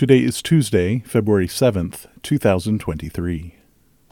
Today is Tuesday, February 7th, 2023.